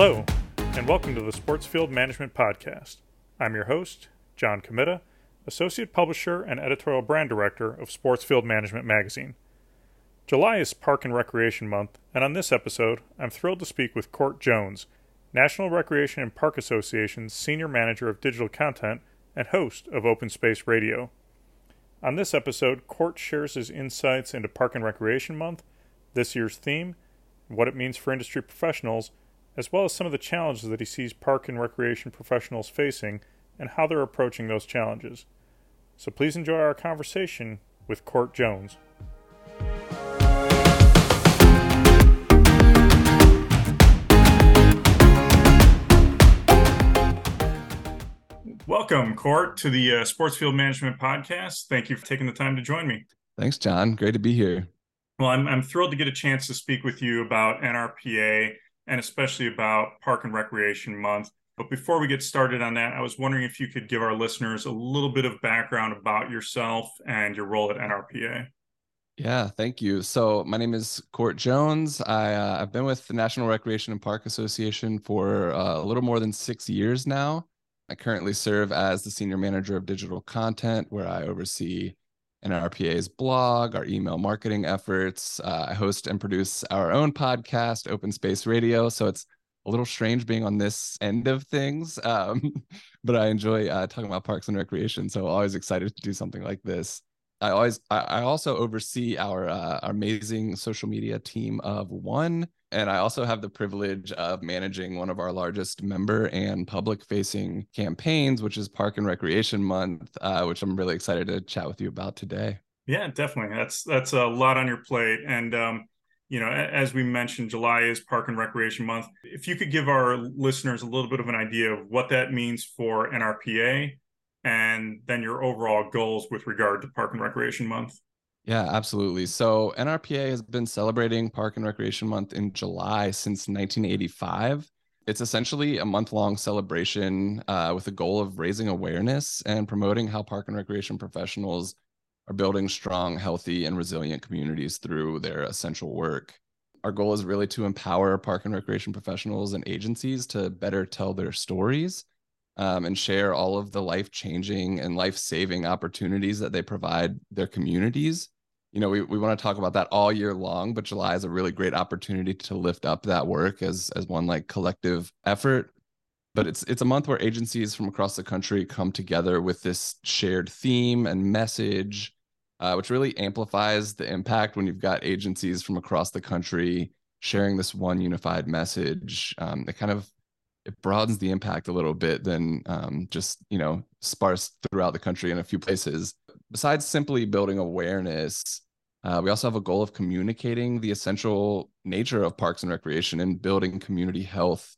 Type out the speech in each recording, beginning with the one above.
Hello, and welcome to the Sports Field Management Podcast. I'm your host, John Kmitta, Associate Publisher and Editorial Brand Director of Sports Field Management Magazine. July is Park and Recreation Month, and on this episode, I'm thrilled to speak with Cort Jones, National Recreation and Park Association's Senior Manager of Digital Content and host of Open Space Radio. On this episode, Cort shares his insights into Park and Recreation Month, this year's theme, what it means for industry professionals, as well as some of the challenges that he sees park and recreation professionals facing and how they're approaching those challenges. So please enjoy our conversation with Cort Jones. Welcome, Cort, to the uh, Sportsfield Management Podcast. Thank you for taking the time to join me. Thanks, John. Great to be here. Well, I'm, I'm thrilled to get a chance to speak with you about NRPA and especially about Park and Recreation Month. But before we get started on that, I was wondering if you could give our listeners a little bit of background about yourself and your role at NRPA. Yeah, thank you. So my name is Cort Jones. I uh, I've been with the National Recreation and Park Association for uh, a little more than six years now. I currently serve as the senior manager of digital content, where I oversee NRPA's blog, our email marketing efforts. Uh, I host and produce our own podcast, Open Space Radio. So it's a little strange being on this end of things, um, but I enjoy uh, talking about parks and recreation. So always excited to do something like this. I always, I, I also oversee our, uh, our amazing social media team of one, and I also have the privilege of managing one of our largest member and public facing campaigns, which is Park and Recreation Month, uh, which I'm really excited to chat with you about today. Yeah, definitely. That's that's a lot on your plate, and um, you know, as we mentioned, July is Park and Recreation Month. If you could give our listeners a little bit of an idea of what that means for NRPA, and then your overall goals with regard to Park and Recreation Month. Yeah, absolutely. So NRPA has been celebrating Park and Recreation Month in July since 1985. It's essentially a month long celebration uh, with the goal of raising awareness and promoting how park and recreation professionals are building strong, healthy, and resilient communities through their essential work. Our goal is really to empower park and recreation professionals and agencies to better tell their stories um, and share all of the life changing and life saving opportunities that they provide their communities. You know, we, we want to talk about that all year long, but July is a really great opportunity to lift up that work as as one like collective effort. But it's it's a month where agencies from across the country come together with this shared theme and message, uh, which really amplifies the impact when you've got agencies from across the country sharing this one unified message. Um, it kind of it broadens the impact a little bit than um, just you know sparse throughout the country in a few places. Besides simply building awareness uh, we also have a goal of communicating the essential nature of parks and recreation and building community health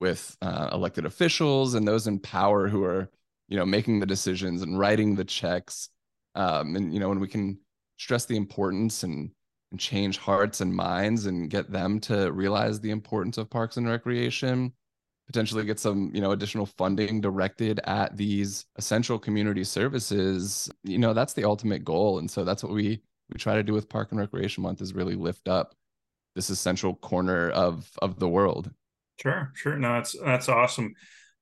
with uh, elected officials and those in power who are you know making the decisions and writing the checks. Um, and you know when we can stress the importance and and change hearts and minds and get them to realize the importance of parks and recreation potentially get some you know additional funding directed at these essential community services you know that's the ultimate goal. And so that's what we we try to do with park and recreation month is really lift up this essential corner of of the world. Sure sure. No that's that's awesome.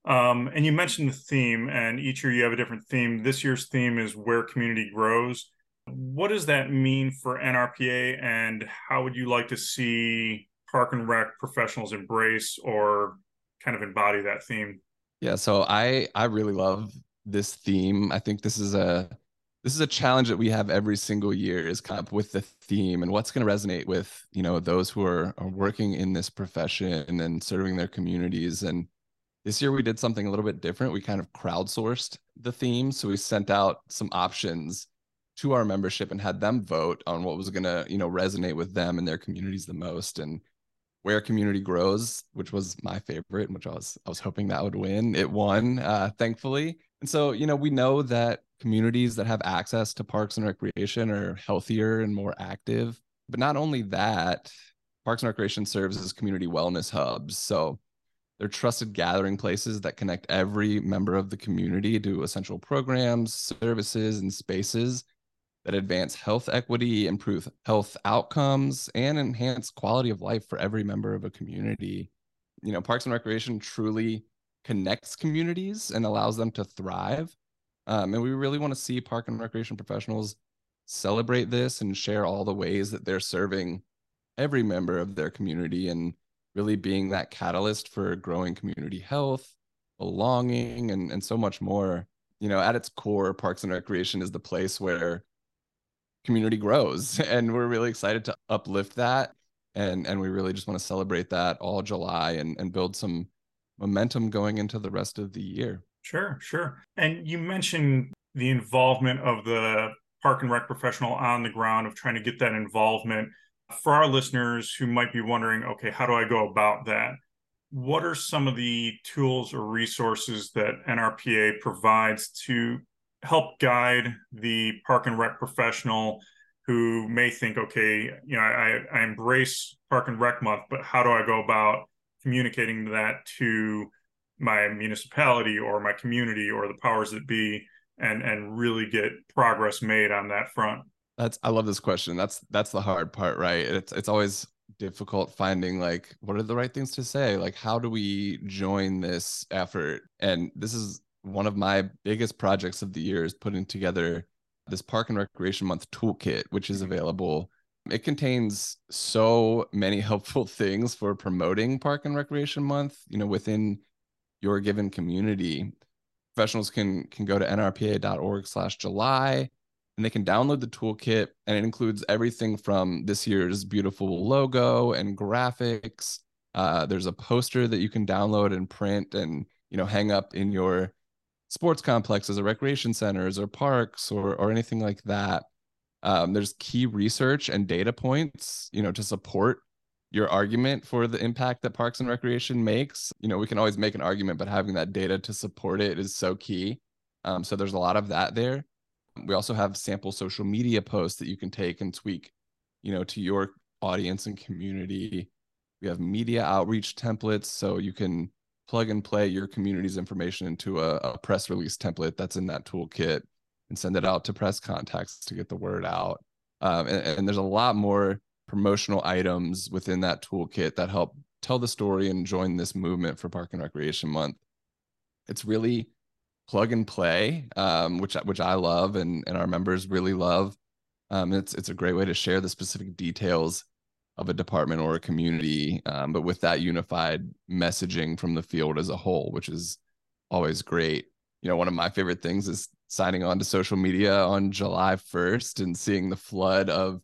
Um, and you mentioned the theme and each year you have a different theme. This year's theme is where community grows. What does that mean for nrpa and how would you like to see park and rec professionals embrace or kind of embody that theme. Yeah, so I I really love this theme. I think this is a this is a challenge that we have every single year is come up with the theme and what's going to resonate with you know those who are, are working in this profession and serving their communities and this year we did something a little bit different we kind of crowdsourced the theme so we sent out some options to our membership and had them vote on what was going to you know resonate with them and their communities the most and where community grows which was my favorite which i was i was hoping that would win. It won uh, thankfully. And so you know we know that communities that have access to parks and recreation are healthier and more active. But not only that parks and recreation serves as community wellness hubs. So they're trusted gathering places that connect every member of the community to essential programs services and spaces that advance health equity, improve health outcomes, and enhance quality of life for every member of a community. You know, Parks and Recreation truly connects communities and allows them to thrive. Um, and we really want to see park and recreation professionals celebrate this and share all the ways that they're serving every member of their community and really being that catalyst for growing community health, belonging, and, and so much more. You know, at its core, Parks and Recreation is the place where community grows. And we're really excited to uplift that. And, and we really just want to celebrate that all July and, and build some momentum going into the rest of the year. Sure, sure. And you mentioned the involvement of the park and rec professional on the ground of trying to get that involvement. For our listeners who might be wondering, okay, how do I go about that? What are some of the tools or resources that NRPA provides to help guide the park and rec professional who may think, okay, you know, I, I embrace park and rec month, but how do I go about communicating that to my municipality or my community or the powers that be and and really get progress made on that front? That's i love this question. That's that's the hard part right? It's it's always difficult finding like what are the right things to say? Like how do we join this effort? And this is one of my biggest projects of the year is putting together this park and recreation month toolkit which is mm-hmm. available it contains so many helpful things for promoting Park and Recreation Month, you know, within your given community. Professionals can can go to nrpa.org slash July and they can download the toolkit and it includes everything from this year's beautiful logo and graphics. Uh, there's a poster that you can download and print and you know hang up in your sports complexes or recreation centers or parks or or anything like that. Um, there's key research and data points, you know, to support your argument for the impact that Parks and Recreation makes. You know, we can always make an argument, but having that data to support it is so key. Um, so there's a lot of that there. We also have sample social media posts that you can take and tweak, you know, to your audience and community. We have media outreach templates, so you can plug and play your community's information into a, a press release template that's in that toolkit and send it out to press contacts to get the word out. Um, and, and there's a lot more promotional items within that toolkit that help tell the story and join this movement for Park and Recreation Month. It's really plug and play, um, which which I love and and our members really love. Um, it's it's a great way to share the specific details of a department or a community, um, but with that unified messaging from the field as a whole, which is always great. You know, one of my favorite things is signing on to social media on July 1st and seeing the flood of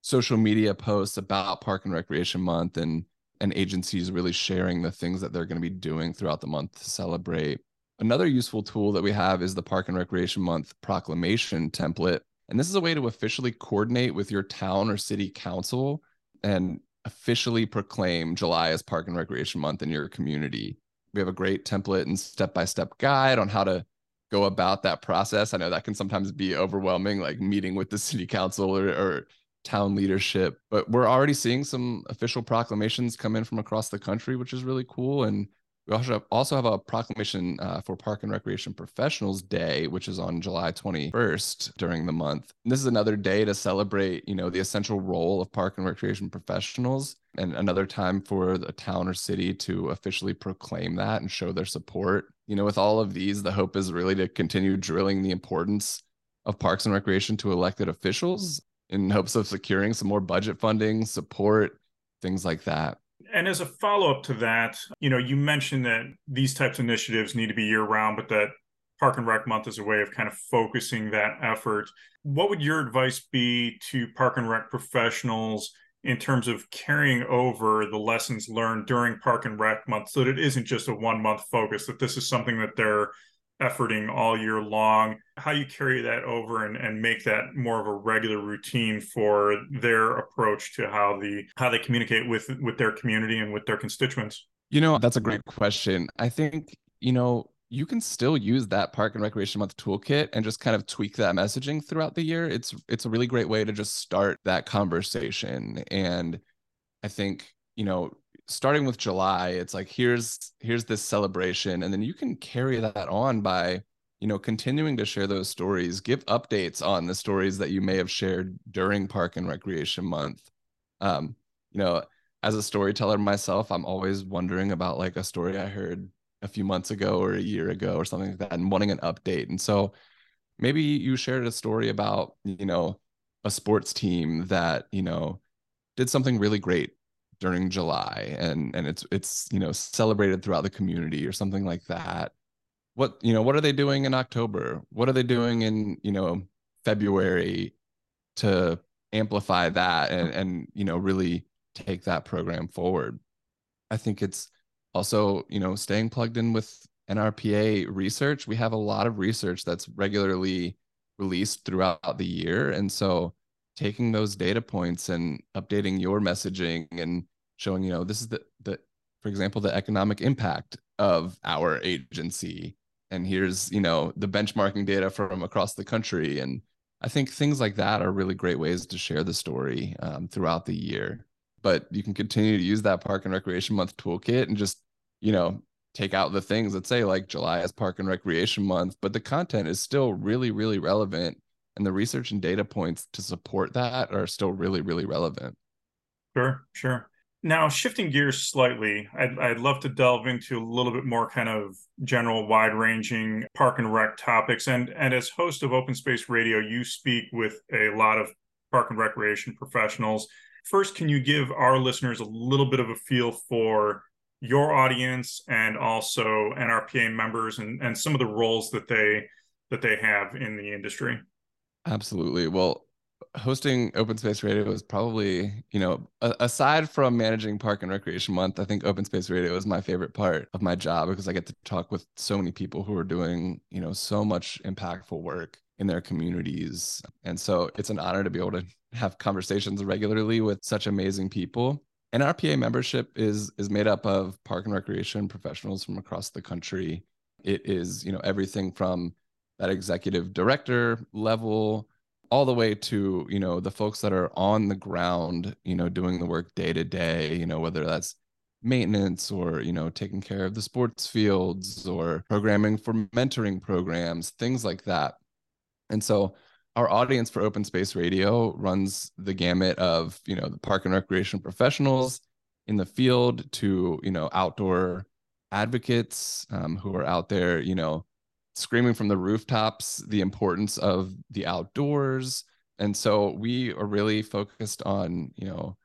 social media posts about Park and Recreation Month and and agencies really sharing the things that they're going to be doing throughout the month to celebrate. Another useful tool that we have is the Park and Recreation Month proclamation template. And this is a way to officially coordinate with your town or city council and officially proclaim July as Park and Recreation Month in your community. We have a great template and step by step guide on how to go about that process. I know that can sometimes be overwhelming, like meeting with the city council or, or town leadership, but we're already seeing some official proclamations come in from across the country, which is really cool. And we also have, also have a proclamation uh, for Park and Recreation Professionals Day, which is on July 21st during the month. And this is another day to celebrate, you know, the essential role of park and recreation professionals, and another time for the town or city to officially proclaim that and show their support. You know, with all of these, the hope is really to continue drilling the importance of parks and recreation to elected officials in hopes of securing some more budget funding, support, things like that. And as a follow up to that, you know, you mentioned that these types of initiatives need to be year round, but that Park and Rec Month is a way of kind of focusing that effort. What would your advice be to Park and Rec professionals in terms of carrying over the lessons learned during Park and Rec Month so that it isn't just a one month focus, that this is something that they're efforting all year long how you carry that over and, and make that more of a regular routine for their approach to how the how they communicate with with their community and with their constituents? You know that's a great question. I think you know you can still use that park and recreation month toolkit and just kind of tweak that messaging throughout the year. It's it's a really great way to just start that conversation. And i think you know starting with July, it's like here's here's this celebration, and then you can carry that on by you know continuing to share those stories, give updates on the stories that you may have shared during Park and Recreation Month. Um, you know, as a storyteller myself, I'm always wondering about like a story I heard a few months ago or a year ago or something like that and wanting an update. And so maybe you shared a story about, you know, a sports team that, you know, did something really great during July and and it's it's, you know, celebrated throughout the community or something like that. What, you know, what are they doing in October? What are they doing in, you know, February to amplify that and and you know, really take that program forward. I think it's also, you know, staying plugged in with NRPA research. We have a lot of research that's regularly released throughout the year. And so taking those data points and updating your messaging and showing, you know, this is the, the for example, the economic impact of our agency. And here's, you know, the benchmarking data from across the country. And I think things like that are really great ways to share the story um, throughout the year but you can continue to use that park and recreation month toolkit and just you know take out the things that say like july is park and recreation month but the content is still really really relevant and the research and data points to support that are still really really relevant. Sure sure. Now shifting gears slightly I'd, I'd love to delve into a little bit more kind of general wide ranging park and rec topics. And and as host of open space radio you speak with a lot of park and recreation professionals. First, can you give our listeners a little bit of a feel for your audience and also NRPA members and, and some of the roles that they that they have in the industry? Absolutely. Well, hosting open space radio is probably you know aside from managing park and recreation month i think open space radio is my favorite part of my job because i get to talk with so many people who are doing you know so much impactful work in their communities and so it's an honor to be able to have conversations regularly with such amazing people. And NRPA membership is is made up of park and recreation professionals from across the country. It is, you know, everything from that executive director level all the way to, you know, the folks that are on the ground, you know, doing the work day to day, you know, whether that's maintenance or, you know, taking care of the sports fields or programming for mentoring programs, things like that. And so our audience for open space radio runs the gamut of you know the park and recreation professionals in the field to you know outdoor advocates um, who are out there you know screaming from the rooftops the importance of the outdoors. And so we are really focused on you know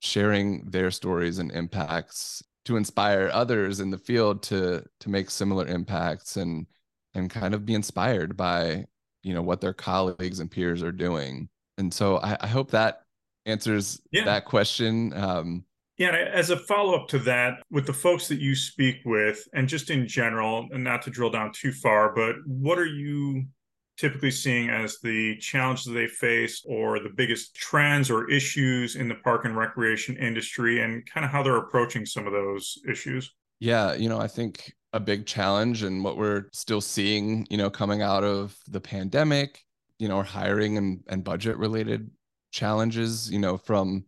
sharing their stories and impacts to inspire others in the field to to make similar impacts and and kind of be inspired by you know what their colleagues and peers are doing. And so i, I hope that answers yeah. that question. Um, yeah as a follow-up to that with the folks that you speak with and just in general and not to drill down too far but what are you typically seeing as the challenges they face or the biggest trends or issues in the park and recreation industry and kind of how they're approaching some of those issues? Yeah you know i think a big challenge and what we're still seeing, you know, coming out of the pandemic, you know, hiring and, and budget related challenges, you know, from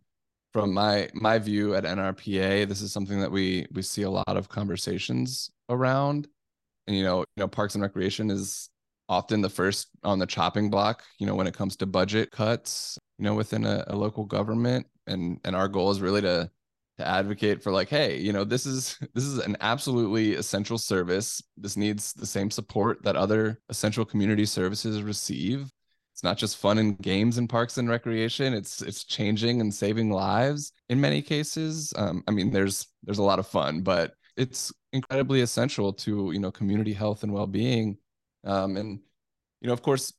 from my my view at NRPA, this is something that we we see a lot of conversations around. And you know, you know, Parks and Recreation is often the first on the chopping block, you know, when it comes to budget cuts, you know, within a, a local government. And and our goal is really to to advocate for like hey you know this is this is an absolutely essential service this needs the same support that other essential community services receive it's not just fun and games and parks and recreation it's it's changing and saving lives in many cases um, i mean there's there's a lot of fun but it's incredibly essential to you know community health and well-being um, and you know of course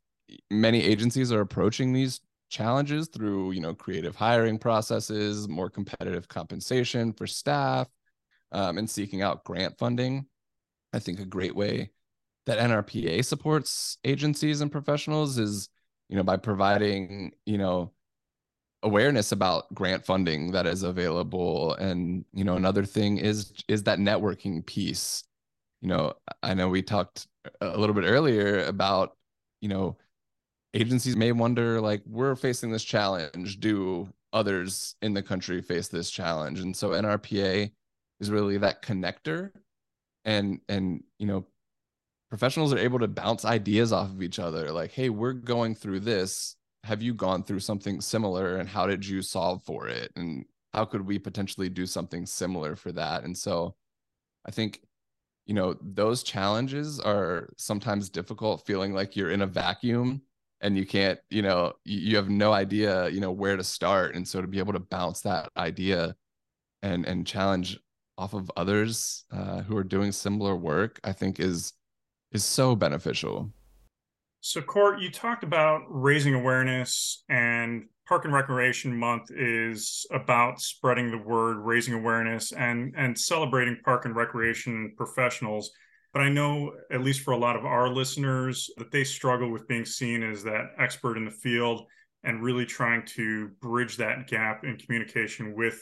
many agencies are approaching these challenges through you know creative hiring processes more competitive compensation for staff um, and seeking out grant funding. I think a great way that nrpa supports agencies and professionals is you know by providing you know awareness about grant funding that is available. And you know another thing is is that networking piece. You know i know we talked a little bit earlier about you know agencies may wonder like we're facing this challenge. Do others in the country face this challenge? And so nrpa is really that connector. And and you know professionals are able to bounce ideas off of each other like hey we're going through this. Have you gone through something similar and how did you solve for it? And how could we potentially do something similar for that? And so I think you know those challenges are sometimes difficult feeling like you're in a vacuum and you can't you know you have no idea you know where to start. And so to be able to bounce that idea and and challenge off of others uh, who are doing similar work i think is is so beneficial. So Cort you talked about raising awareness and park and recreation month is about spreading the word raising awareness and and celebrating park and recreation professionals. But I know, at least for a lot of our listeners, that they struggle with being seen as that expert in the field and really trying to bridge that gap in communication with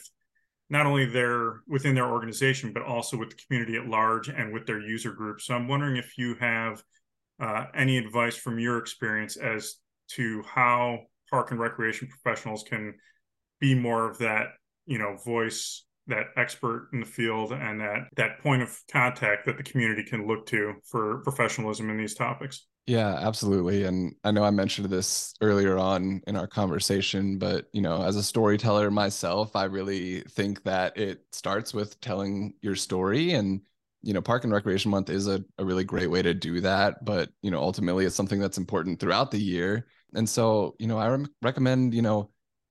not only their within their organization, but also with the community at large and with their user group. So I'm wondering if you have uh, any advice from your experience as to how park and recreation professionals can be more of that, you know, voice that expert in the field and that that point of contact that the community can look to for professionalism in these topics. Yeah, absolutely. And I know I mentioned this earlier on in our conversation, but you know, as a storyteller myself, I really think that it starts with telling your story and you know, Park and Recreation Month is a, a really great way to do that. But, you know, ultimately it's something that's important throughout the year. And so, you know, I re- recommend, you know,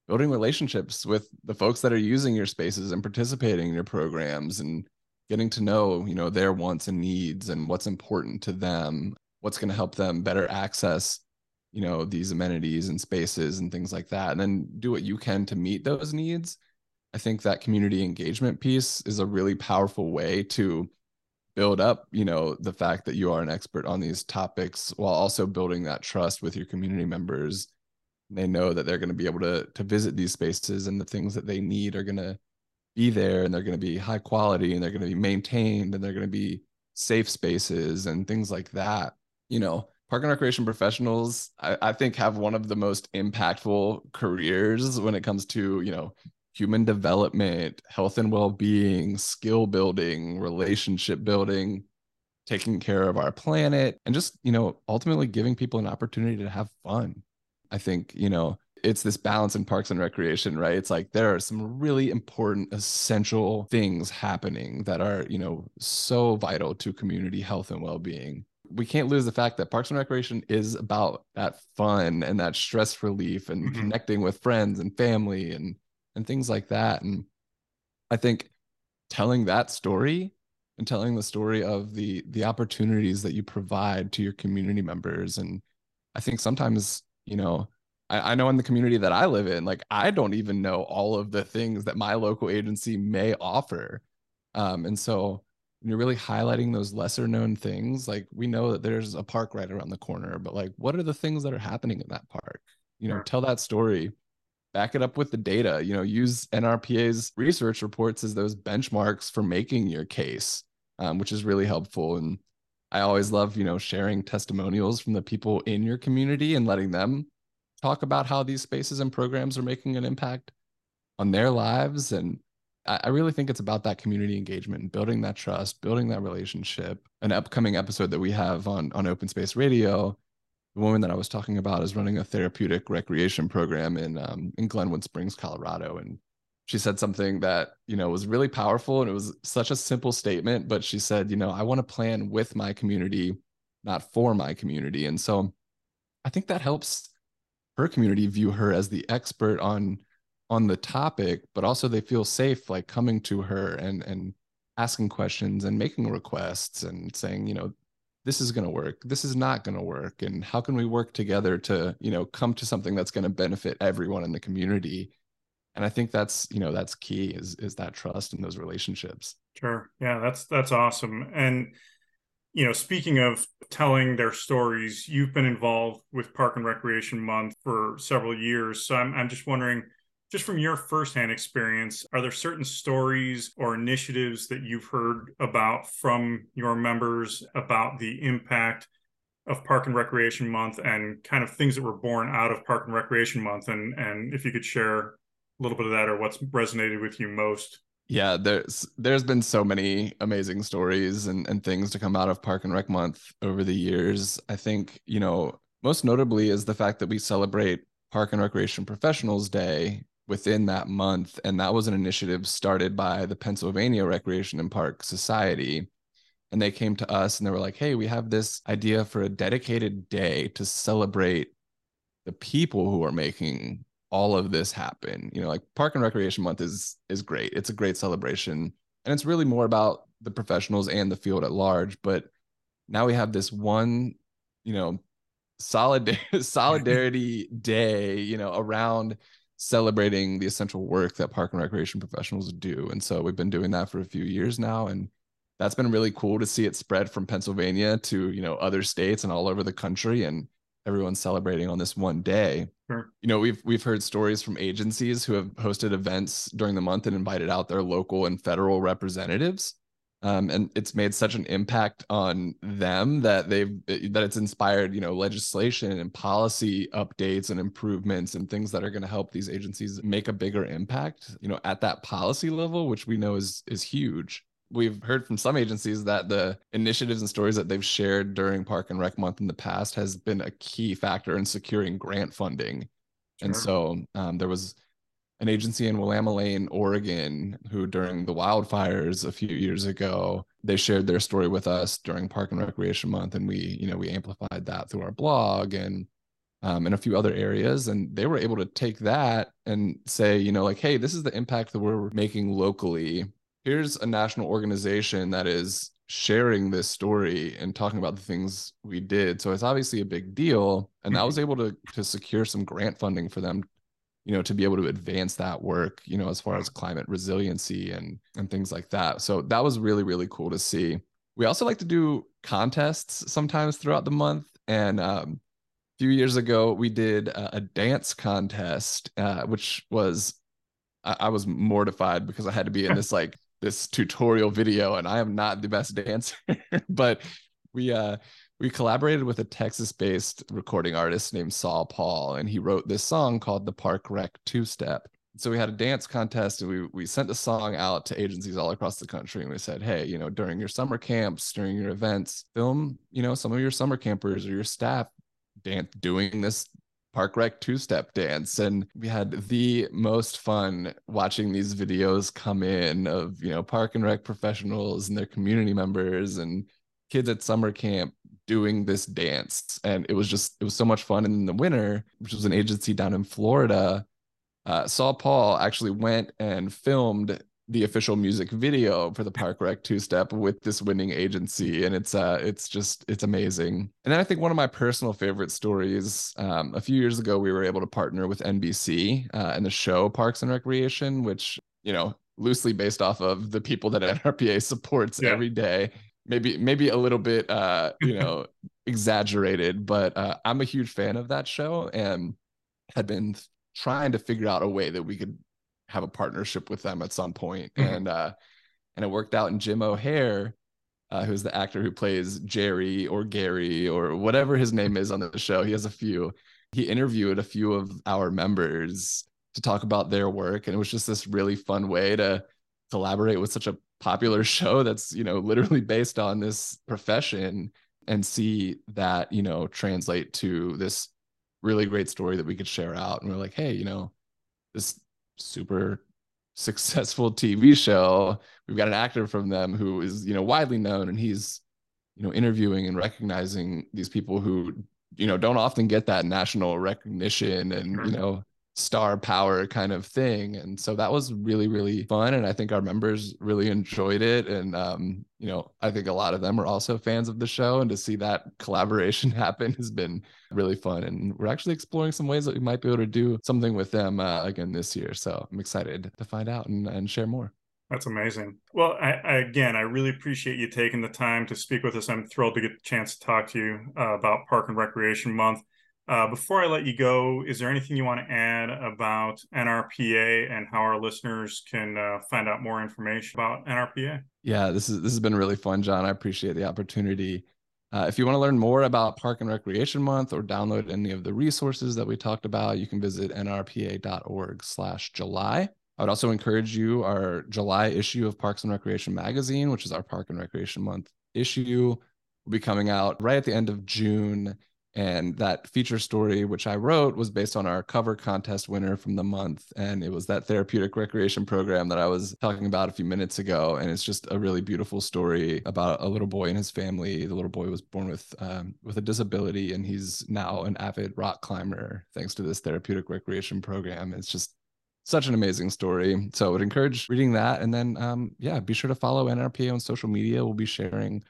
building relationships with the folks that are using your spaces and participating in your programs and getting to know you know their wants and needs and what's important to them what's going to help them better access you know these amenities and spaces and things like that and then do what you can to meet those needs. I think that community engagement piece is a really powerful way to build up you know the fact that you are an expert on these topics while also building that trust with your community members. They know that they're going to be able to to visit these spaces and the things that they need are going to be there and they're going to be high quality and they're going to be maintained and they're going to be safe spaces and things like that you know park and recreation professionals I, I think have one of the most impactful careers when it comes to you know human development health and well-being skill building relationship building taking care of our planet and just you know ultimately giving people an opportunity to have fun I think, you know, it's this balance in parks and recreation, right? It's like there are some really important, essential things happening that are, you know, so vital to community health and well being. We can't lose the fact that Parks and Recreation is about that fun and that stress relief and mm-hmm. connecting with friends and family and and things like that. And I think telling that story and telling the story of the the opportunities that you provide to your community members and I think sometimes you know I, I know in the community that i live in like i don't even know all of the things that my local agency may offer um, and so when you're really highlighting those lesser known things like we know that there's a park right around the corner but like what are the things that are happening in that park you know tell that story back it up with the data you know use nrpa's research reports as those benchmarks for making your case um, which is really helpful and I always love, you know, sharing testimonials from the people in your community and letting them talk about how these spaces and programs are making an impact on their lives. And I, really think it's about that community engagement, building that trust, building that relationship. An upcoming episode that we have on on Open Space Radio, the woman that I was talking about is running a therapeutic recreation program in um, in Glenwood Springs, Colorado, and she said something that you know was really powerful and it was such a simple statement but she said you know i want to plan with my community not for my community and so i think that helps her community view her as the expert on on the topic but also they feel safe like coming to her and and asking questions and making requests and saying you know this is going to work. This is not going to work. And how can we work together to you know come to something that's going to benefit everyone in the community? And i think that's you know that's key is is that trust in those relationships. Sure. Yeah that's that's awesome. And you know speaking of telling their stories you've been involved with park and recreation month for several years. So i'm, I'm just wondering just from your firsthand experience are there certain stories or initiatives that you've heard about from your members about the impact of Park and Recreation Month and kind of things that were born out of Park and Recreation Month? And and if you could share a little bit of that or what's resonated with you most. Yeah there's there's been so many amazing stories and, and things to come out of park and rec month over the years. I think you know most notably is the fact that we celebrate park and recreation professionals day within that month. And that was an initiative started by the Pennsylvania Recreation and Park Society. And they came to us and they were like, hey, we have this idea for a dedicated day to celebrate the people who are making all of this happen. You know, like Park and Recreation Month is is great. It's a great celebration. And it's really more about the professionals and the field at large. But now we have this one, you know, solid solidarity day, you know, around celebrating the essential work that park and recreation professionals do. And so we've been doing that for a few years now. And that's been really cool to see it spread from Pennsylvania to, you know, other states and all over the country and everyone's celebrating on this one day. Sure. You know, we've we've heard stories from agencies who have hosted events during the month and invited out their local and federal representatives um, and it's made such an impact on them that they've that it's inspired you know legislation and policy updates and improvements and things that are going to help these agencies make a bigger impact you know at that policy level which we know is is huge we've heard from some agencies that the initiatives and stories that they've shared during park and rec month in the past has been a key factor in securing grant funding sure. and so um, there was an agency in Willamalane, Oregon, who during the wildfires a few years ago, they shared their story with us during Park and Recreation Month, and we, you know, we amplified that through our blog and um, and a few other areas, and they were able to take that and say, you know, like, hey, this is the impact that we're making locally. Here's a national organization that is sharing this story and talking about the things we did. So it's obviously a big deal, and I was able to to secure some grant funding for them you know to be able to advance that work you know as far as climate resiliency and and things like that. So that was really really cool to see. We also like to do contests sometimes throughout the month. And um, a few years ago we did a, a dance contest uh, which was I, I was mortified because i had to be in this like this tutorial video and i am not the best dancer. But we uh we collaborated with a Texas based recording artist named Saul Paul, and he wrote this song called the Park Rec Two Step. So we had a dance contest and we, we sent the song out to agencies all across the country. And we said, hey, you know, during your summer camps, during your events, film, you know, some of your summer campers or your staff dance doing this park rec two step dance and we had the most fun watching these videos come in of you know park and rec professionals and their community members and kids at summer camp doing this dance. And it was just it was so much fun. And in the winter which was an agency down in florida uh, saul paul actually went and filmed the official music video for the park rec two step with this winning agency. And it's uh it's just it's amazing. And then i think one of my personal favorite stories um, a few years ago we were able to partner with nbc uh, and the show parks and recreation which you know loosely based off of the people that nrpa supports yeah. every day maybe maybe a little bit uh you know exaggerated but uh, i'm a huge fan of that show and had been trying to figure out a way that we could have a partnership with them at some point. Mm-hmm. and uh and it worked out in Jim O'Heir uh, who's the actor who plays jerry or gary or whatever his name is on the show he has a few he interviewed a few of our members to talk about their work and it was just this really fun way to collaborate with such a popular show that's you know literally based on this profession and see that you know translate to this really great story that we could share out. And we're like hey you know this super successful tv show we've got an actor from them who is you know widely known and he's you know interviewing and recognizing these people who you know don't often get that national recognition and you mm-hmm. know star power kind of thing and so that was really really fun and i think our members really enjoyed it and um, you know i think a lot of them are also fans of the show and to see that collaboration happen has been really fun and we're actually exploring some ways that we might be able to do something with them uh, again this year so i'm excited to find out and, and share more that's amazing. Well, I, I, again, I really appreciate you taking the time to speak with us. I'm thrilled to get the chance to talk to you uh, about Park and Recreation Month. Uh, before I let you go, is there anything you want to add about NRPA and how our listeners can uh, find out more information about NRPA? Yeah, this is this has been really fun, John. I appreciate the opportunity. Uh, if you want to learn more about Park and Recreation Month or download any of the resources that we talked about, you can visit nrpa.org/july. I would also encourage you our July issue of Parks and Recreation magazine, which is our Park and Recreation Month issue, will be coming out right at the end of June And that feature story, which I wrote, was based on our cover contest winner from the month. And it was that therapeutic recreation program that I was talking about a few minutes ago. And it's just a really beautiful story about a little boy and his family. The little boy was born with um, with a disability, and he's now an avid rock climber thanks to this therapeutic recreation program. It's just such an amazing story. So I would encourage reading that. And then, um, yeah, be sure to follow NRPA on social media. We'll be sharing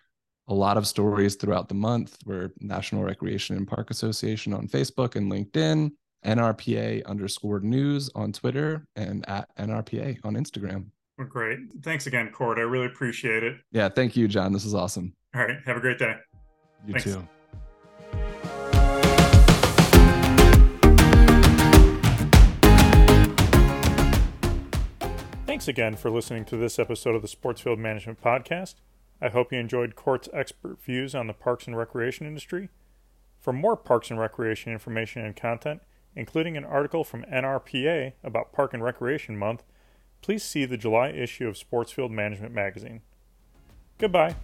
a lot of stories throughout the month. We're National Recreation and Park Association on Facebook and LinkedIn, NRPA underscore news on Twitter, and at NRPA on Instagram. Well, great. Thanks again, Cort. I really appreciate it. Yeah, thank you, John. This is awesome. All right. Have a great day. You Thanks. too. Thanks again for listening to this episode of the Sportsfield Management Podcast. I hope you enjoyed Cort's expert views on the parks and recreation industry. For more parks and recreation information and content, including an article from NRPA about Park and Recreation Month, please see the July issue of Sportsfield Management Magazine. Goodbye.